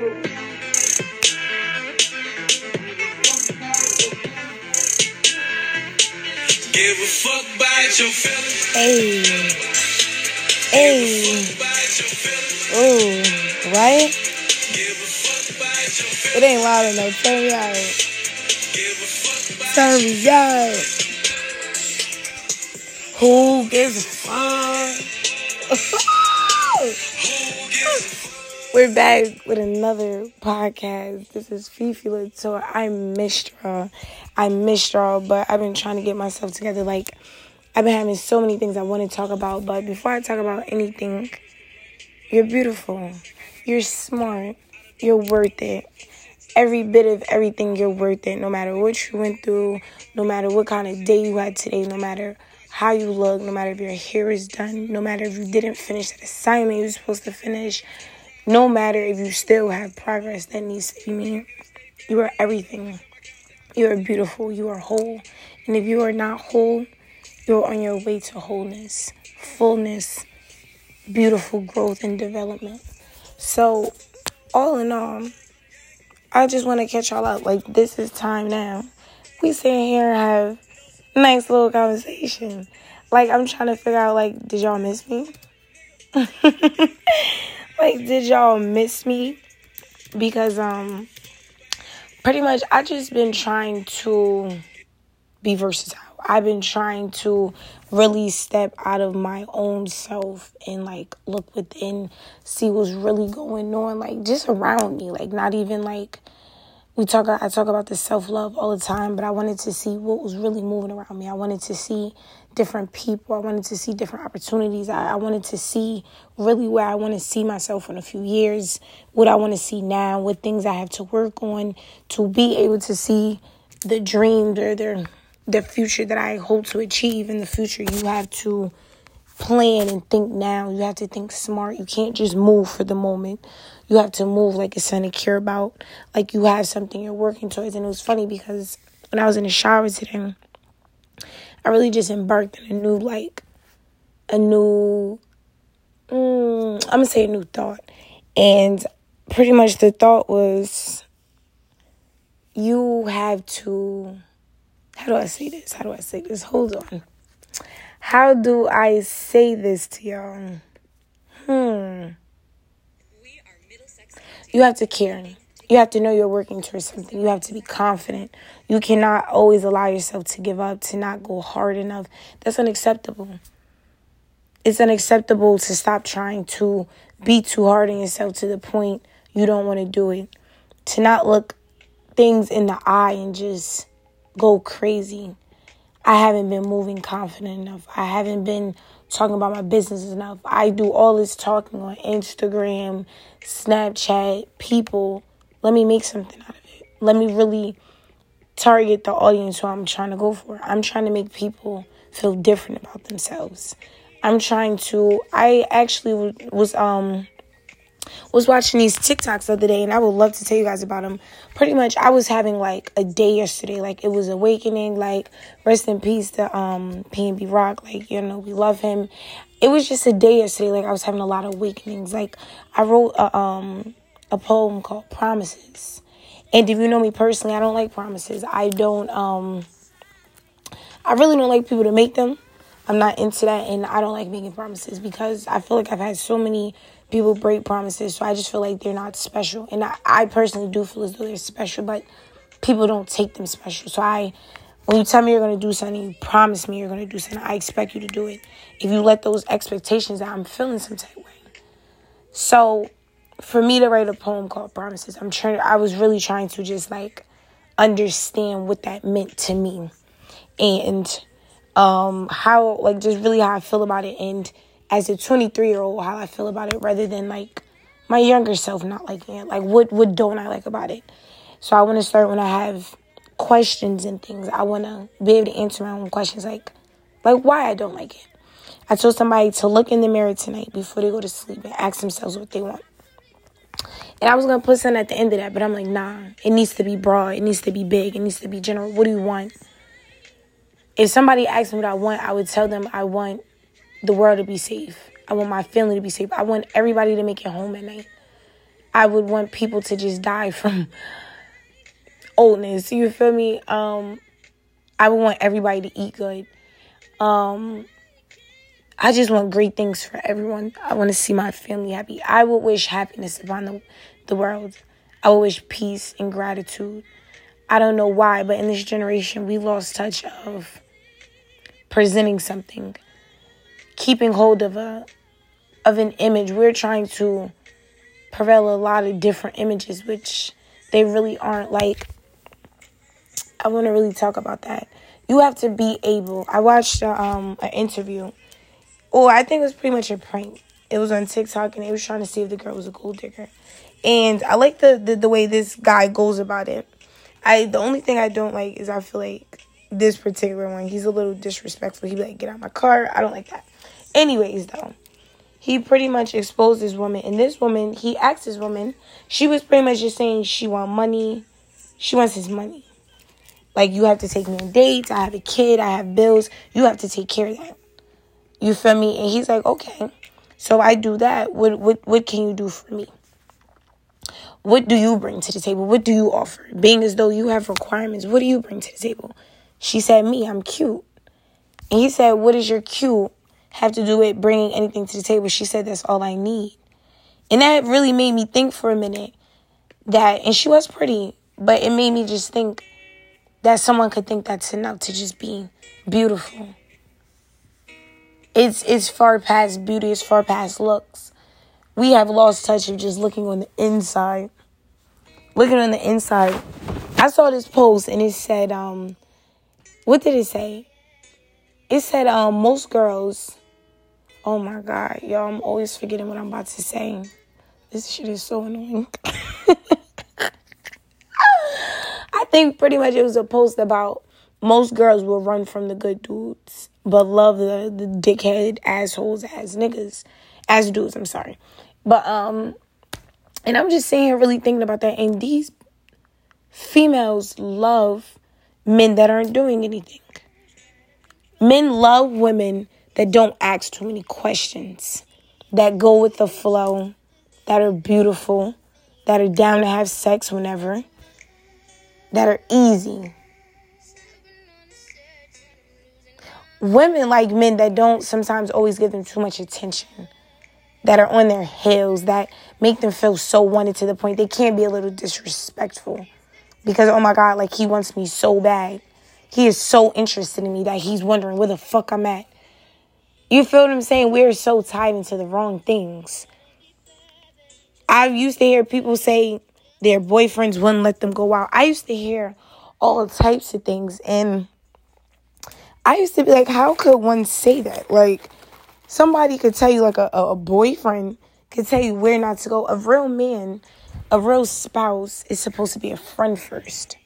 Give a fuck about your feelings. Hey. Hey. Fuck about your feelings. Ooh. Right? Give a fuck about your feelings. It ain't loud enough. Turn me out. Give a fuck about Turn me out. Who gives a fuck? We're back with another podcast. This is Fifi Latour. I missed y'all. I missed y'all, but I've been trying to get myself together. Like, I've been having so many things I want to talk about. But before I talk about anything, you're beautiful. You're smart. You're worth it. Every bit of everything, you're worth it. No matter what you went through, no matter what kind of day you had today, no matter how you look, no matter if your hair is done, no matter if you didn't finish that assignment you were supposed to finish, no matter if you still have progress that needs to be made, you are everything. You are beautiful. You are whole. And if you are not whole, you're on your way to wholeness, fullness, beautiful growth and development. So, all in all, I just want to catch y'all up. Like, this is time now. We sit here and have nice little conversation. Like, I'm trying to figure out, like, did y'all miss me? like, did y'all miss me? Because, um, pretty much I just been trying to be versatile. I've been trying to really step out of my own self and like look within, see what's really going on, like just around me. Like not even like we talk I talk about the self love all the time, but I wanted to see what was really moving around me. I wanted to see different people. I wanted to see different opportunities. I, I wanted to see really where I want to see myself in a few years, what I want to see now, what things I have to work on to be able to see the dream or the the future that I hope to achieve in the future. You have to plan and think now. You have to think smart. You can't just move for the moment. You have to move like it's something to care about, like you have something you're working towards. And it was funny because when I was in the shower today, I really just embarked on a new, like, a new, mm, I'm gonna say a new thought. And pretty much the thought was you have to, how do I say this? How do I say this? Hold on. How do I say this to y'all? Hmm. You have to care. You have to know you're working towards something. You have to be confident. You cannot always allow yourself to give up, to not go hard enough. That's unacceptable. It's unacceptable to stop trying to be too hard on yourself to the point you don't want to do it. To not look things in the eye and just go crazy. I haven't been moving confident enough. I haven't been talking about my business enough. I do all this talking on Instagram, Snapchat, people. Let me make something out of it. Let me really target the audience who I'm trying to go for. I'm trying to make people feel different about themselves. I'm trying to I actually was um was watching these TikToks the other day, and I would love to tell you guys about them. Pretty much, I was having like a day yesterday, like it was awakening. Like rest in peace to um PNB Rock, like you know we love him. It was just a day yesterday, like I was having a lot of awakenings. Like I wrote a, um a poem called Promises, and if you know me personally, I don't like promises. I don't um I really don't like people to make them. I'm not into that, and I don't like making promises because I feel like I've had so many people break promises, so I just feel like they're not special. And I, I personally do feel as though they're special, but people don't take them special. So I, when you tell me you're gonna do something, you promise me you're gonna do something. I expect you to do it. If you let those expectations out, I'm feeling some type way. So, for me to write a poem called Promises, I'm trying. I was really trying to just like understand what that meant to me, and um how like just really how I feel about it and as a 23 year old how I feel about it rather than like my younger self not liking it. Like what what don't I like about it? So I want to start when I have questions and things. I want to be able to answer my own questions like like why I don't like it. I told somebody to look in the mirror tonight before they go to sleep and ask themselves what they want. And I was gonna put something at the end of that but I'm like nah it needs to be broad it needs to be big it needs to be general. What do you want? If somebody asked me what I want, I would tell them I want the world to be safe. I want my family to be safe. I want everybody to make it home at night. I would want people to just die from oldness. You feel me? Um, I would want everybody to eat good. Um, I just want great things for everyone. I want to see my family happy. I would wish happiness upon the, the world. I would wish peace and gratitude. I don't know why, but in this generation, we lost touch of presenting something, keeping hold of a of an image. We're trying to prevail a lot of different images, which they really aren't. Like, I want to really talk about that. You have to be able. I watched um, an interview well, I think it was pretty much a prank. It was on TikTok and it was trying to see if the girl was a gold digger. And I like the, the, the way this guy goes about it. I the only thing I don't like is I feel like this particular one, he's a little disrespectful. He'd be like, get out of my car. I don't like that. Anyways, though, he pretty much exposed this woman. And this woman, he asked this woman, she was pretty much just saying she want money. She wants his money. Like, you have to take me on dates. I have a kid. I have bills. You have to take care of that. You feel me? And he's like, okay. So I do that. What what what can you do for me? What do you bring to the table? What do you offer? Being as though you have requirements, what do you bring to the table? She said, Me, I'm cute. And he said, What is your cute have to do with bringing anything to the table? She said, That's all I need. And that really made me think for a minute that, and she was pretty, but it made me just think that someone could think that's enough to just be beautiful it's it's far past beauty, it's far past looks. We have lost touch of just looking on the inside. Looking on the inside. I saw this post and it said, um, what did it say? It said, um, most girls. Oh my god, y'all, I'm always forgetting what I'm about to say. This shit is so annoying. I think pretty much it was a post about most girls will run from the good dudes but love the, the dickhead assholes as niggas, as dudes, I'm sorry. But, um, and I'm just saying really thinking about that. And these females love men that aren't doing anything. Men love women that don't ask too many questions, that go with the flow, that are beautiful, that are down to have sex whenever, that are easy. women like men that don't sometimes always give them too much attention, that are on their heels, that make them feel so wanted to the point they can't be a little disrespectful. Because, oh my God, like he wants me so bad. He is so interested in me that he's wondering where the fuck I'm at. You feel what I'm saying? We're so tied into the wrong things. I used to hear people say their boyfriends wouldn't let them go out. I used to hear all types of things. And I used to be like, how could one say that? Like, somebody could tell you, like, a, a boyfriend could tell you where not to go. A real man, a real spouse is supposed to be a friend first.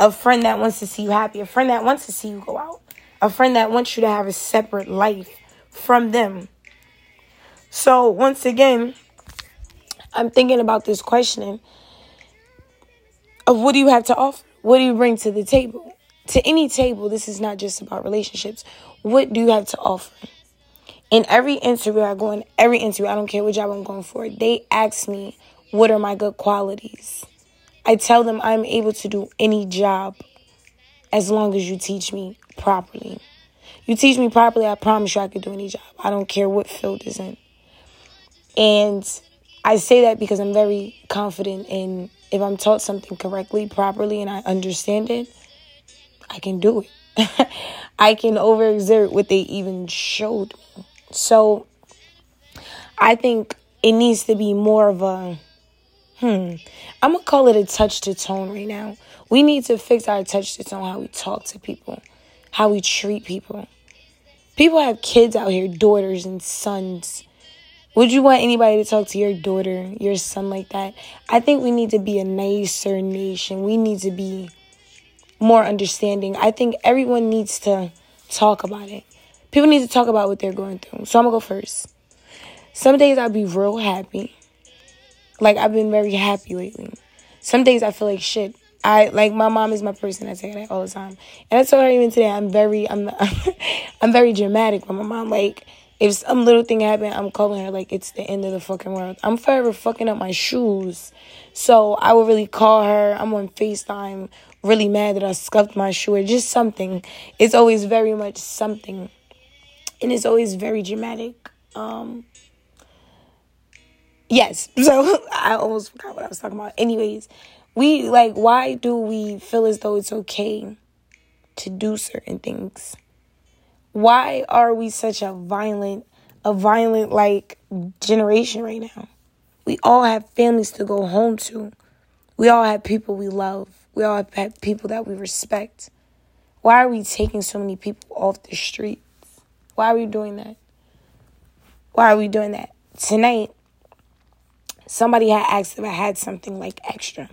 A friend that wants to see you happy, a friend that wants to see you go out, a friend that wants you to have a separate life from them. So, once again, I'm thinking about this questioning of what do you have to offer? What do you bring to the table? to any table, this is not just about relationships. What do you have to offer? In every interview I go in, every interview, I don't care what job I'm going for, they ask me, what are my good qualities? I tell them I'm able to do any job as long as you teach me properly. You teach me properly, I promise you I could do any job. I don't care what field is in. And I say that because I'm very confident in if I'm taught something correctly, properly, and I understand it, I can do it. I can overexert what they even showed me. So I think it needs to be more of a hmm. I'm gonna call it a touch to tone right now. We need to fix our touch to tone how we talk to people, how we treat people. People have kids out here, daughters and sons. Would you want anybody to talk to your daughter, your son like that? I think we need to be a nicer nation. We need to be more understanding. I think everyone needs to talk about it. People need to talk about what they're going through. So I'm gonna go first. Some days I'll be real happy. Like I've been very happy lately. Some days I feel like shit. I like my mom is my person. I say that all the time, and I told her even today. I'm very, I'm, I'm very dramatic with my mom. Like If some little thing happened, I'm calling her like it's the end of the fucking world. I'm forever fucking up my shoes. So I would really call her. I'm on FaceTime, really mad that I scuffed my shoe or just something. It's always very much something. And it's always very dramatic. Um Yes. So I almost forgot what I was talking about. Anyways, we like why do we feel as though it's okay to do certain things? Why are we such a violent a violent like generation right now? We all have families to go home to. We all have people we love. We all have people that we respect. Why are we taking so many people off the streets? Why are we doing that? Why are we doing that? Tonight, somebody had asked if I had something like extra.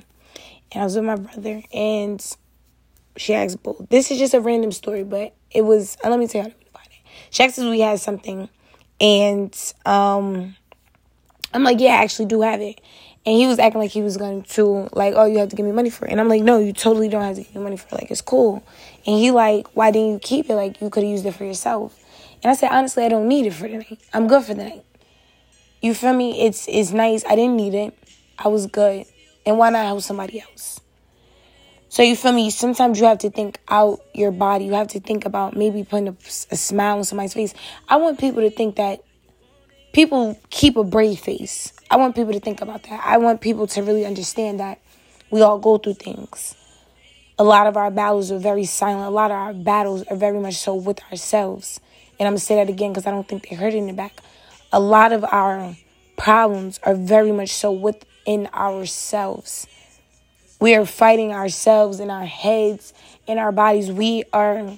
And I was with my brother, and she asked, Bull. This is just a random story, but it was, uh, let me tell you how to find it. She asked we had something, and um, I'm like, yeah, I actually do have it. And he was acting like he was going to, like, oh, you have to give me money for it. And I'm like, no, you totally don't have to give me money for it. Like, it's cool. And he like, why didn't you keep it? Like, you could have used it for yourself. And I said, honestly, I don't need it for the night. I'm good for the night. You feel me? It's it's nice. I didn't need it. I was good. And why not help somebody else? So you feel me? Sometimes you have to think out your body. You have to think about maybe putting a, a smile on somebody's face. I want people to think that people keep a brave face. I want people to think about that. I want people to really understand that we all go through things. A lot of our battles are very silent. A lot of our battles are very much so with ourselves. And I'm going to say that again because I don't think they heard it in the back. A lot of our problems are very much so within ourselves. We are fighting ourselves in our heads, in our bodies. We are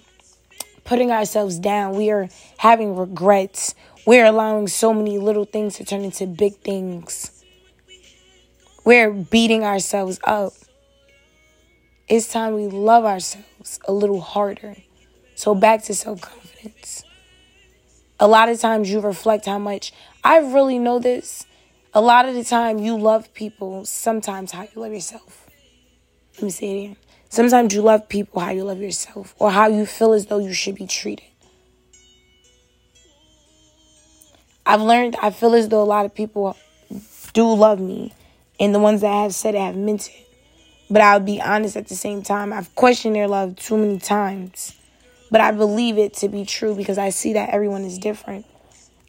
putting ourselves down. We are having regrets. We're allowing so many little things to turn into big things. We're beating ourselves up. It's time we love ourselves a little harder. So, back to self confidence. A lot of times you reflect how much I really know this. A lot of the time you love people, sometimes how you love yourself. Let me say it again. Sometimes you love people how you love yourself or how you feel as though you should be treated. I've learned, I feel as though a lot of people do love me, and the ones that have said it have meant it. But I'll be honest at the same time, I've questioned their love too many times. But I believe it to be true because I see that everyone is different.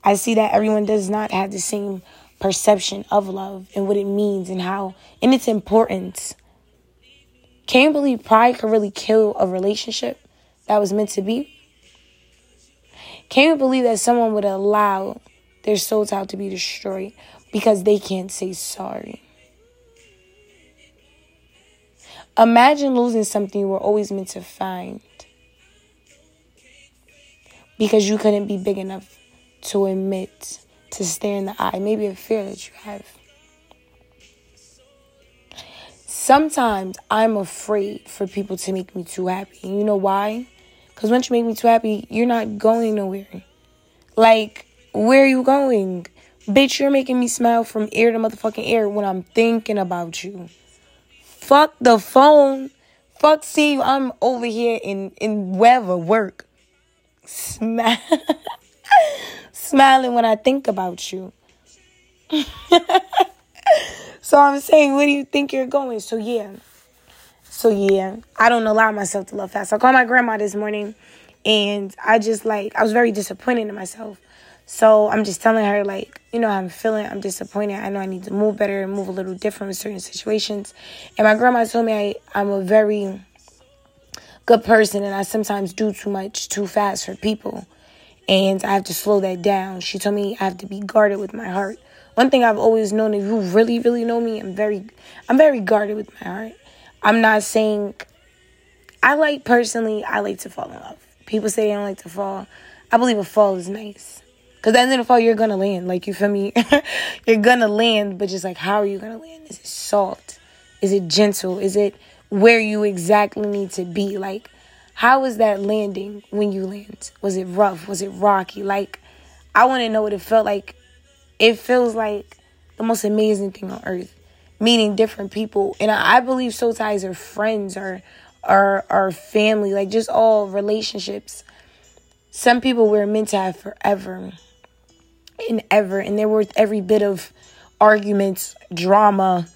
I see that everyone does not have the same perception of love and what it means and how, and its importance. Can you believe pride could really kill a relationship that was meant to be? Can you believe that someone would allow their soul child to be destroyed because they can't say sorry. Imagine losing something you were always meant to find because you couldn't be big enough to admit, to stare in the eye, maybe a fear that you have. Sometimes I'm afraid for people to make me too happy. You know why? Because once you make me too happy, you're not going nowhere. Like, where are you going? Bitch, you're making me smile from ear to motherfucking ear when I'm thinking about you. Fuck the phone. Fuck see you. I'm over here in in wherever work. Smile. Smiling when I think about you. so I'm saying, where do you think you're going? So yeah. So yeah, I don't allow myself to love fast. I called my grandma this morning and I just like I was very disappointed in myself so I'm just telling her, like, you know, I'm feeling, I'm disappointed. I know I need to move better and move a little different in certain situations. And my grandma told me I, I'm a very good person and I sometimes do too much too fast for people. And I have to slow that down. She told me I have to be guarded with my heart. One thing I've always known, if you really, really know me, I'm very, I'm very guarded with my heart. I'm not saying, I like personally, I like to fall in love. People say they don't like to fall. I believe a fall is nice. Because at the end of the fall, you're to land. Like, you feel me? you're to land, but just like, how are you to land? Is it soft? Is it gentle? Is it where you exactly need to be? Like, how is that landing when you land? Was it rough? Was it rocky? Like, I want to know what it felt like. It feels like the most amazing thing on earth, meeting different people. And I, believe soul ties are friends or, or, or family, like just all relationships. Some people we're meant to have forever and ever, and they're worth every bit of arguments, drama,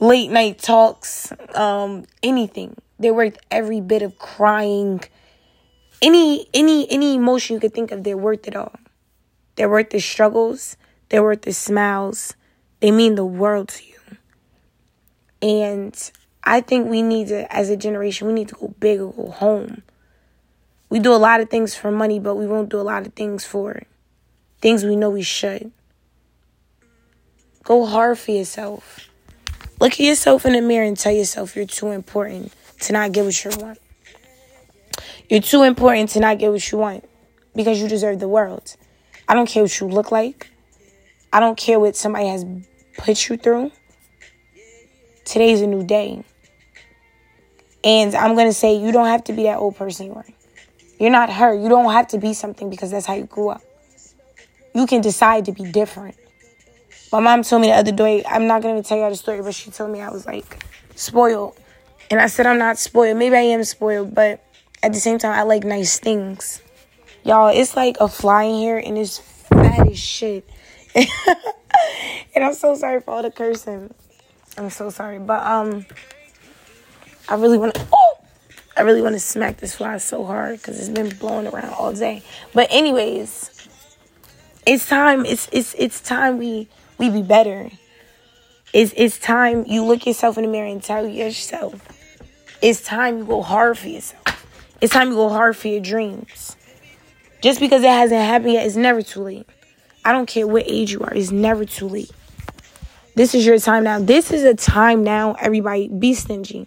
late night talks, um, anything. They're worth every bit of crying, any any any emotion you could think of. They're worth it all. They're worth the struggles. They're worth the smiles. They mean the world to you. And I think we need to, as a generation, we need to go big or go home. We do a lot of things for money, but we won't do a lot of things for things we know we should. Go hard for yourself. Look at yourself in the mirror and tell yourself you're too important to not get what you want. You're too important to not get what you want because you deserve the world. I don't care what you look like. I don't care what somebody has put you through. Today's a new day. And I'm going to say you don't have to be that old person you were. You're not her. You don't have to be something because that's how you grew up. You can decide to be different. My mom told me the other day, I'm not going to tell you the story, but she told me I was like spoiled. And I said, I'm not spoiled. Maybe I am spoiled, but at the same time, I like nice things. Y'all, it's like a fly in here and it's fat as shit. and I'm so sorry for all the cursing. I'm so sorry. But um I really want to oh, I really want to smack this fly so hard cuz it's been blowing around all day. But anyways, it's time it's it's it's time we we be better. It's it's time you look yourself in the mirror and tell yourself. It's time you go hard for yourself. It's time you go hard for your dreams. Just because it hasn't happened yet, it's never too late. I don't care what age you are, it's never too late. This is your time now. This is a time now, everybody. Be stingy.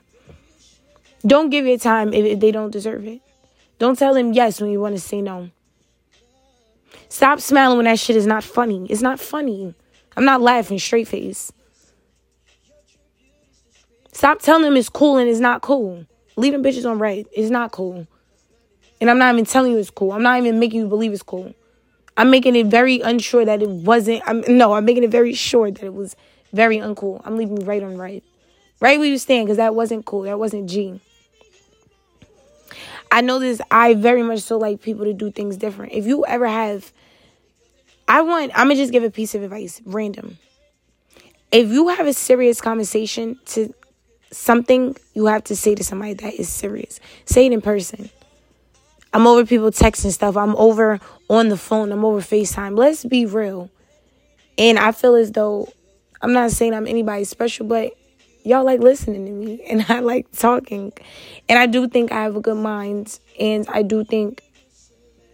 Don't give your time if they don't deserve it. Don't tell them yes when you want to say no. Stop smiling when that shit is not funny. It's not funny. I'm not laughing straight face. Stop telling them it's cool and it's not cool. Leaving bitches on red. It's not cool. And I'm not even telling you it's cool. I'm not even making you believe it's cool. I'm making it very unsure that it wasn't. I'm no, I'm making it very sure that it was very uncool. I'm leaving right on right. Right where you stand, because that wasn't cool. That wasn't G. I know this, I very much so like people to do things different. If you ever have I want I'm gonna just give a piece of advice, random. If you have a serious conversation to something, you have to say to somebody that is serious. Say it in person. I'm over people texting stuff. I'm over on the phone. I'm over FaceTime. Let's be real. And I feel as though I'm not saying I'm anybody special, but y'all like listening to me and I like talking. And I do think I have a good mind and I do think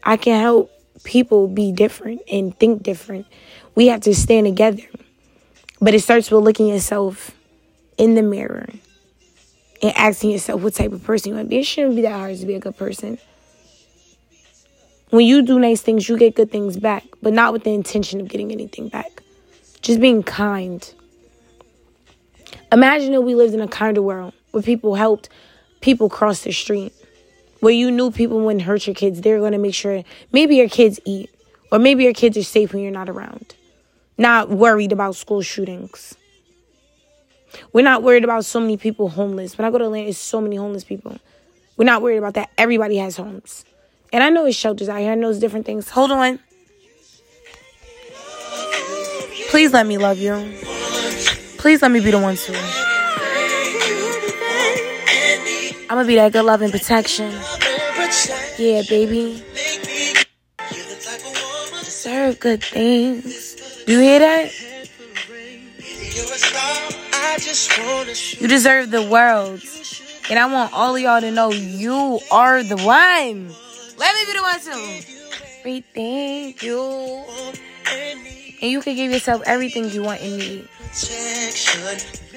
I can help people be different and think different. We have to stand together. But it starts with looking yourself in the mirror and asking yourself what type of person you want to be. It shouldn't be that hard to be a good person. When you do nice things, you get good things back, but not with the intention of getting anything back. Just being kind. Imagine if we lived in a kinder world where people helped people cross the street, where you knew people wouldn't hurt your kids. They're going to make sure maybe your kids eat, or maybe your kids are safe when you're not around. Not worried about school shootings. We're not worried about so many people homeless. When I go to Atlanta, it's so many homeless people. We're not worried about that. Everybody has homes. And I know it's shelters out here. I know it's different things. Hold on. Please let me love you. Please let me be the one to. I'm gonna be that good love and protection. Yeah, baby. Deserve good things. Do you hear that? You deserve the world. And I want all of y'all to know you are the one. Let me be the one to. Everything you. And you can give yourself everything you want and need.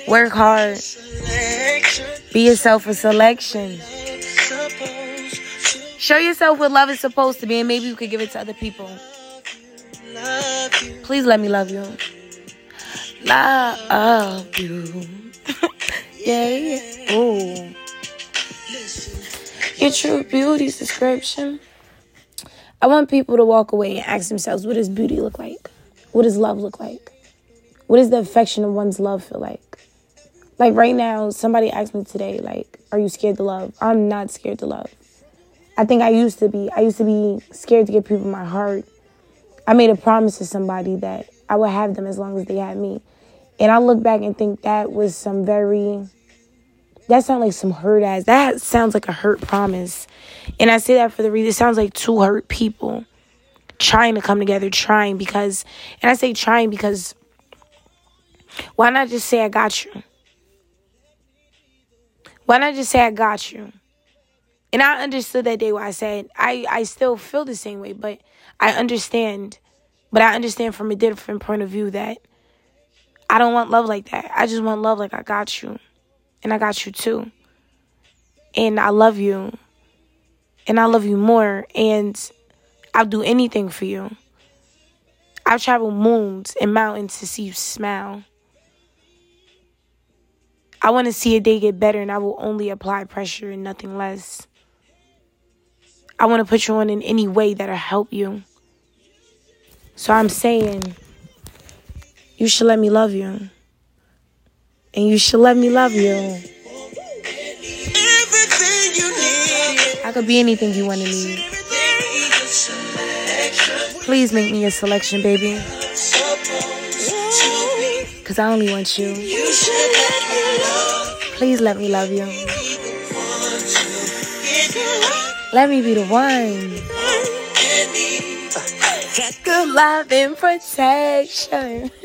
Work hard. Be yourself a selection. Show yourself what love is supposed to be, and maybe you could give it to other people. Please let me love you. Love you. Yeah. Ooh. Your true beauty's description. I want people to walk away and ask themselves, what does beauty look like? What does love look like? What does the affection of one's love feel like? Like right now, somebody asked me today, like, are you scared to love? I'm not scared to love. I think I used to be. I used to be scared to give people my heart. I made a promise to somebody that I would have them as long as they had me. And I look back and think that was some very that sounds like some hurt ass. That sounds like a hurt promise. And I say that for the reason it sounds like two hurt people trying to come together, trying because, and I say trying because why not just say I got you? Why not just say I got you? And I understood that day why I said I, I still feel the same way, but I understand. But I understand from a different point of view that I don't want love like that. I just want love like I got you and I got you too. And I love you. And I love you more. And I'll do anything for you. I've traveled moons and mountains to see you smile. I want to see your day get better, and I will only apply pressure and nothing less. I want to put you on in any way that'll help you. So I'm saying, you should let me love you and you should let me love you. I could be anything you want to need. Please make me a selection, baby. Cause I only want you. Please let me love you. Let me be the one. Love and protection.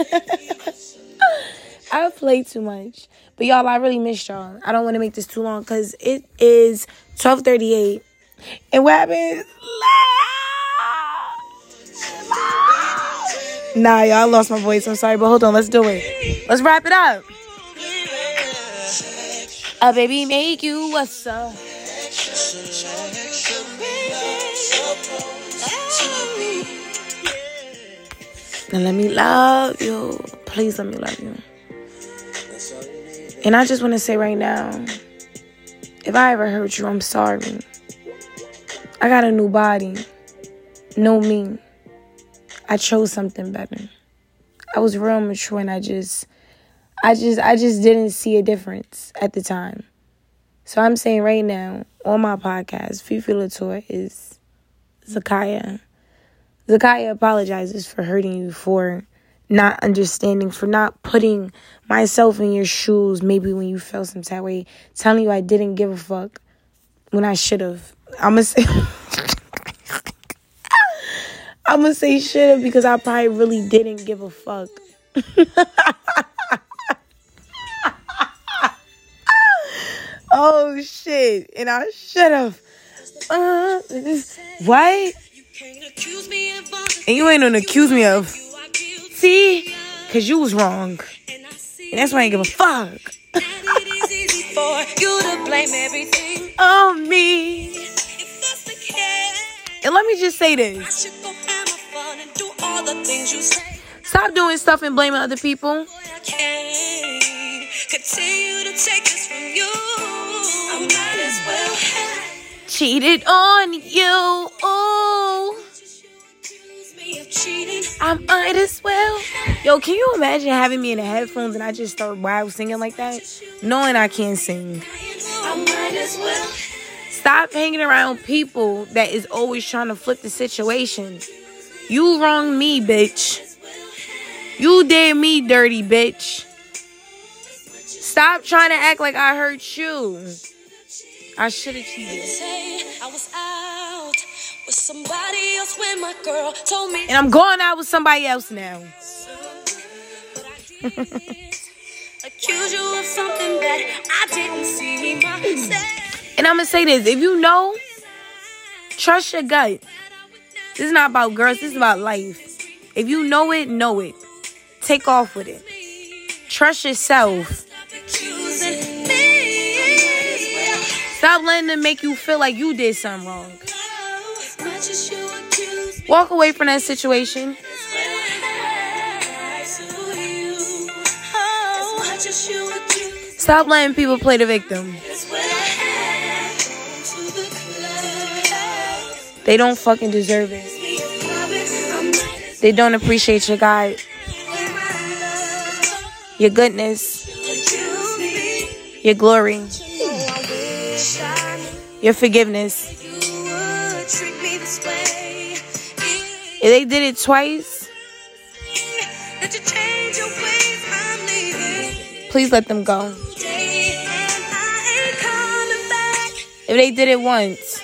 I play too much. But y'all, I really missed y'all. I don't want to make this too long because it is 1238. And what happened? Nah, y'all lost my voice. I'm sorry, but hold on. Let's do it. Let's wrap it up. A baby make you what's up. Now let me love you. Please let me love you. And I just want to say right now if I ever hurt you, I'm sorry. I got a new body, no me. I chose something better. I was real mature and I just I just I just didn't see a difference at the time. So I'm saying right now on my podcast, Fifi Latour is Zakaya. Zakaya apologizes for hurting you for not understanding, for not putting myself in your shoes, maybe when you felt some type way, telling you I didn't give a fuck when I should have. I'm gonna say. I'm gonna say should have because I probably really didn't give a fuck. oh shit, and I should have. Uh, what? And you ain't gonna accuse me of. See? Cause you was wrong. And that's why I ain't give a fuck. on me. And let me just say this. Stop doing stuff and blaming other people. Cheated on you. Ooh. I might as well. Yo, can you imagine having me in the headphones and I just start wild singing like that? Knowing I can't sing. Stop hanging around people that is always trying to flip the situation. You wrong me, bitch. You did me dirty, bitch. Stop trying to act like I hurt you. I should have cheated. I was out with somebody else when my girl told me. And I'm going out with somebody else now. Accuse you of something that I didn't see myself. And I'm gonna say this: if you know, trust your gut. This is not about girls. This is about life. If you know it, know it. Take off with it. Trust yourself. Stop letting them make you feel like you did something wrong. Walk away from that situation. Stop letting people play the victim. They don't fucking deserve it. They don't appreciate your guide, your goodness, your glory, your forgiveness. If they did it twice, That you change your ways, I'm leaving. please let them go. Day and I ain't coming back. If they did it once,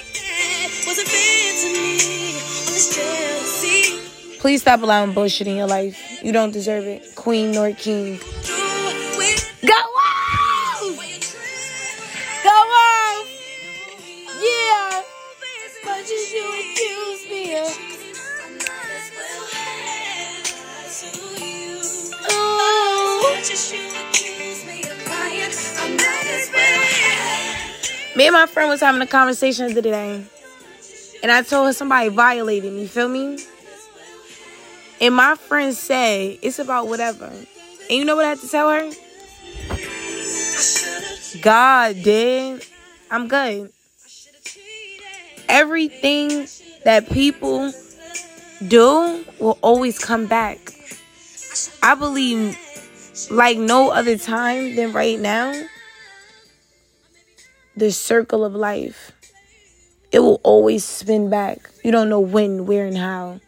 Wasn't fair to me. All this jealousy. please stop allowing bullshit in your life. You don't deserve it. Queen nor king. My friend was having a conversation the other day. And I told her somebody violated me, feel me? And my friend said, it's about whatever. And you know what I had to tell her? God did. I'm good. Everything that people do will always come back. I believe like no other time than right now the circle of life. It will always spin back. You don't know when, where, and how.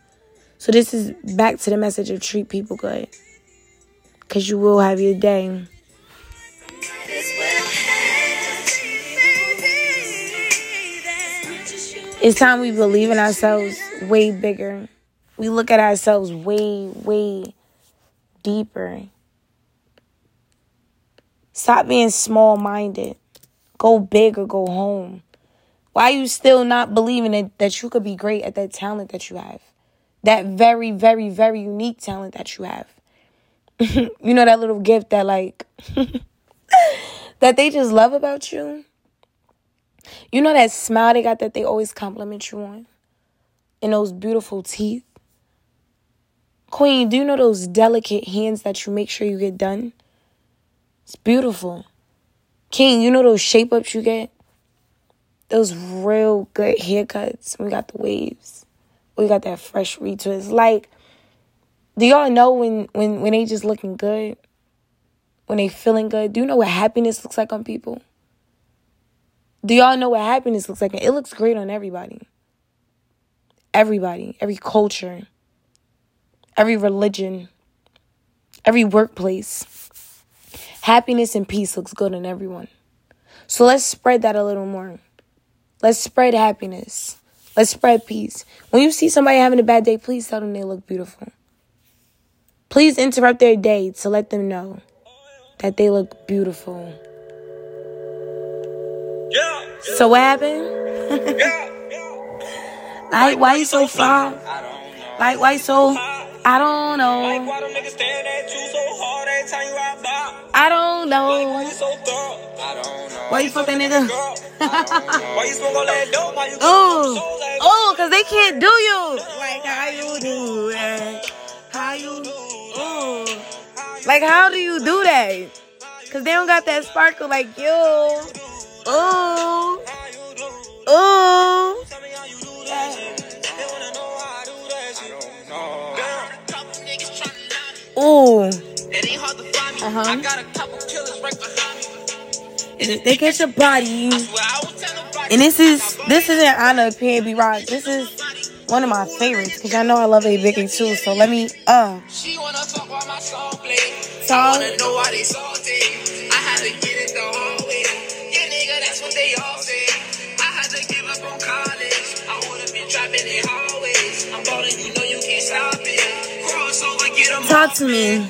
So this is back to the message of treat people good. Cause you will have your day. It's time we believe in ourselves way bigger. We look at ourselves way, way deeper. Stop being small minded. Go big or go home. Why you still not believing that, that you could be great at that talent that you have? That very, very, very unique talent that you have. you know that little gift that like that they just love about you? You know that smile they got that they always compliment you on? And those beautiful teeth? Queen, do you know those delicate hands that you make sure you get done? It's beautiful. King, you know those shape ups you get? Those real good haircuts. We got the waves. We got that fresh retwist. Like, do y'all know when when when they just looking good? When they feeling good? Do you know what happiness looks like on people? Do y'all know what happiness looks like? It looks great on everybody. Everybody, every culture, every religion, every workplace. Happiness and peace looks good on everyone. So let's spread that a little more. Let's spread happiness. Let's spread peace. When you see somebody having a bad day, please tell them they look beautiful. Please interrupt their day to let them know that they look beautiful. Yeah, So what happened? Like why you so far? Like why so? I don't know. I don't Like why know. you so thorough? I don't know. Why you fuck that nigga? Why you smoke all that dope? Why you Ooh, so like oh, cause they can't do you. Like how you do it? How you? Ooh, like how do you do that? Cause they don't got that sparkle like you. Ooh, ooh. They catch your body, Well, I was telling Roddy, and this is this is in honor of PNB Rock. This is one of my favorites because y'all know I love A Boogie too. So let me uh She wanna talk while my song play. I wanna know why they salty. I had to get it the hard way. Yeah, nigga, that's what they all say. I had to give up on college. I would've been trapping in hallways. I'm ballin', you know you can't stop it. Cross over, get 'em talk to me.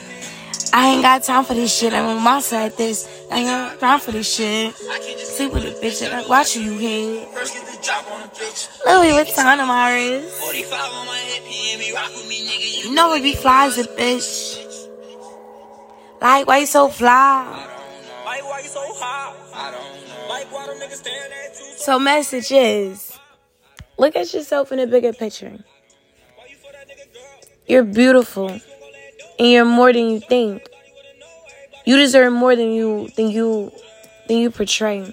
I ain't got time for this shit. I'm on my side. This I ain't got time for this shit. Sleep with a bitch and I watch you bitch. Louis Vuitton on my wrist. 45 on my hip, and me rock with me, nigga. You know it be fly as a bitch. Like why you so fly? Why you so hot? So message is, look at yourself in a bigger picture. You're beautiful, and you're more than you think. You deserve more than you than you than you portray.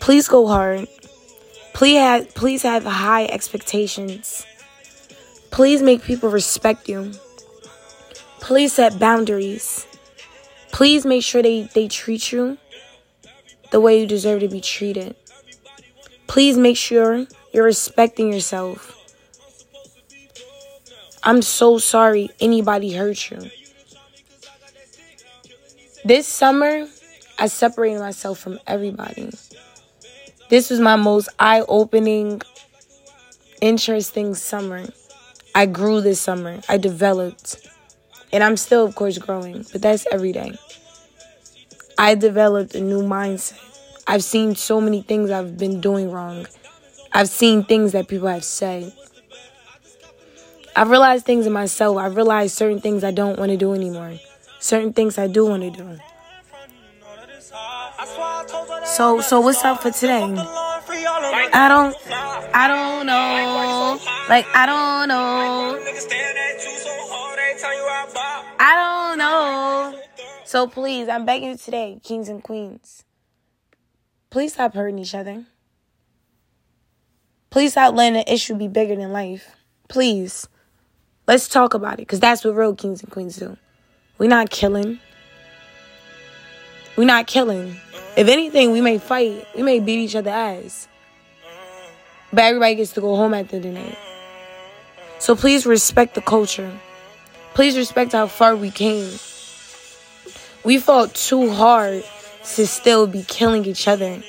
Please go hard. Please have please have high expectations. Please make people respect you. Please set boundaries. Please make sure they, they treat you the way you deserve to be treated. Please make sure you're respecting yourself. I'm so sorry anybody hurt you. This summer, I separated myself from everybody. This was my most eye opening, interesting summer. I grew this summer. I developed. And I'm still, of course, growing, but that's every day. I developed a new mindset. I've seen so many things I've been doing wrong. I've seen things that people have said. I've realized things in myself. I've realized certain things I don't want to do anymore. Certain things I do want to do. So so what's up for today? I don't I don't know. Like I don't know. I don't know. So please, I'm begging you today, kings and queens. Please stop hurting each other. Please stop letting the issue be bigger than life. Please. Let's talk about it because that's what real kings and queens do. We're not killing. We're not killing. If anything, we may fight. We may beat each other ass. But everybody gets to go home at the end of the night. So please respect the culture. Please respect how far we came. We fought too hard to still be killing each other,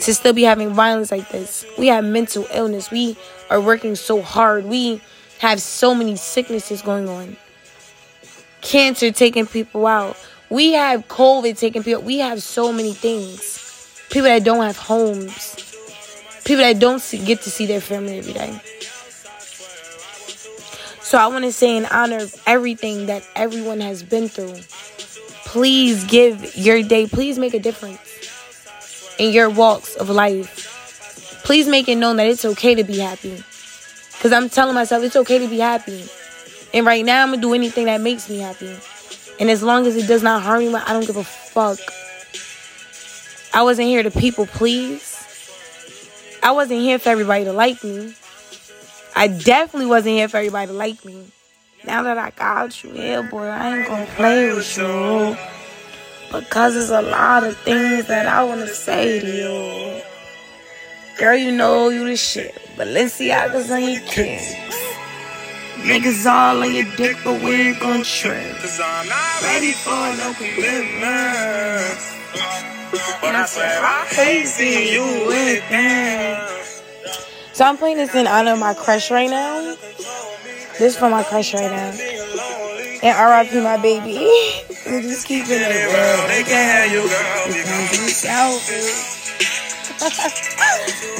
to still be having violence like this. We have mental illness. We are working so hard. We have so many sicknesses going on. Cancer taking people out. We have COVID taking people. We have so many things. People that don't have homes. People that don't see, get to see their family every day. So I want to say in honor of everything that everyone has been through, please give your day, please make a difference in your walks of life. Please make it known that it's okay to be happy. Because I'm telling myself it's okay to be happy. And right now, I'm to do anything that makes me happy. And as long as it does not harm me, I don't give a fuck. I wasn't here to people please. I wasn't here for everybody to like me. I definitely wasn't here for everybody to like me. Now that I got you here, boy, I ain't gonna play with you. Because there's a lot of things that I wanna say to you. Girl, you know you the shit. Balenciaga's on your kicks. Niggas all on your dick, but we ain't gon' trip. Cause I'm not ready for no commitment. And I swear I hate seeing you with them. So I'm playing this in honor of my crush right now. This for my crush right now. And RIP my baby. we just keeping it real. They can't have you, girl, because you selfish.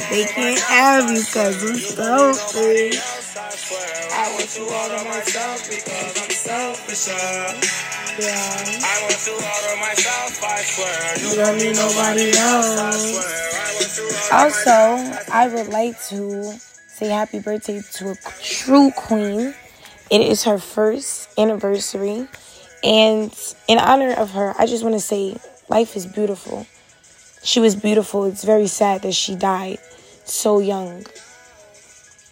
they can't have you because I'm selfish. I want you all to myself because I'm selfish. Yeah. I want you all to myself, I swear. You don't need nobody else. Also, I would like to say happy birthday to a true queen. It is her first anniversary. And in honor of her, I just want to say life is beautiful. She was beautiful. It's very sad that she died so young.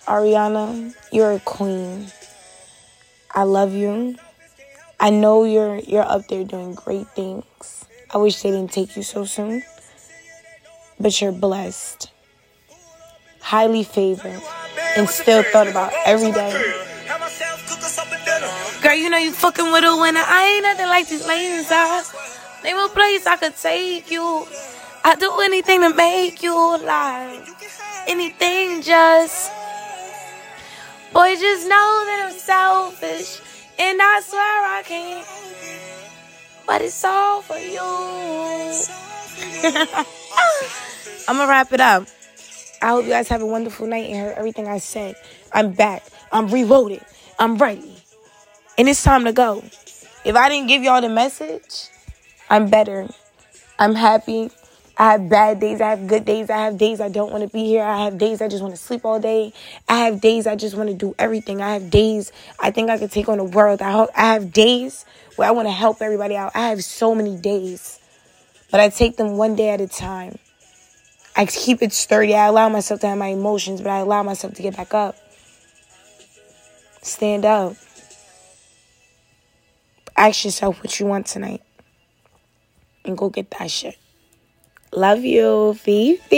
Ariana, you're a queen. I love you. I know you're you're up there doing great things. I wish they didn't take you so soon. But you're blessed. Highly favored and still thought about every day. Girl, you know you fucking with a winner. I ain't nothing like these ladies. I name a place I could take you. I'd do anything to make you laugh. Anything just. Boy, just know that I'm selfish. And I swear I can't. But it's all for you. I'm to wrap it up. I hope you guys have a wonderful night and heard everything I said. I'm back. I'm reloaded. I'm ready. And it's time to go. If I didn't give y'all the message, I'm better. I'm happy. I have bad days. I have good days. I have days I don't want to be here. I have days I just want to sleep all day. I have days I just want to do everything. I have days I think I could take on the world. I, ho- I have days where I want to help everybody out. I have so many days, but I take them one day at a time. I keep it sturdy. I allow myself to have my emotions, but I allow myself to get back up. Stand up. Ask yourself what you want tonight and go get that shit. Love you, Fifi.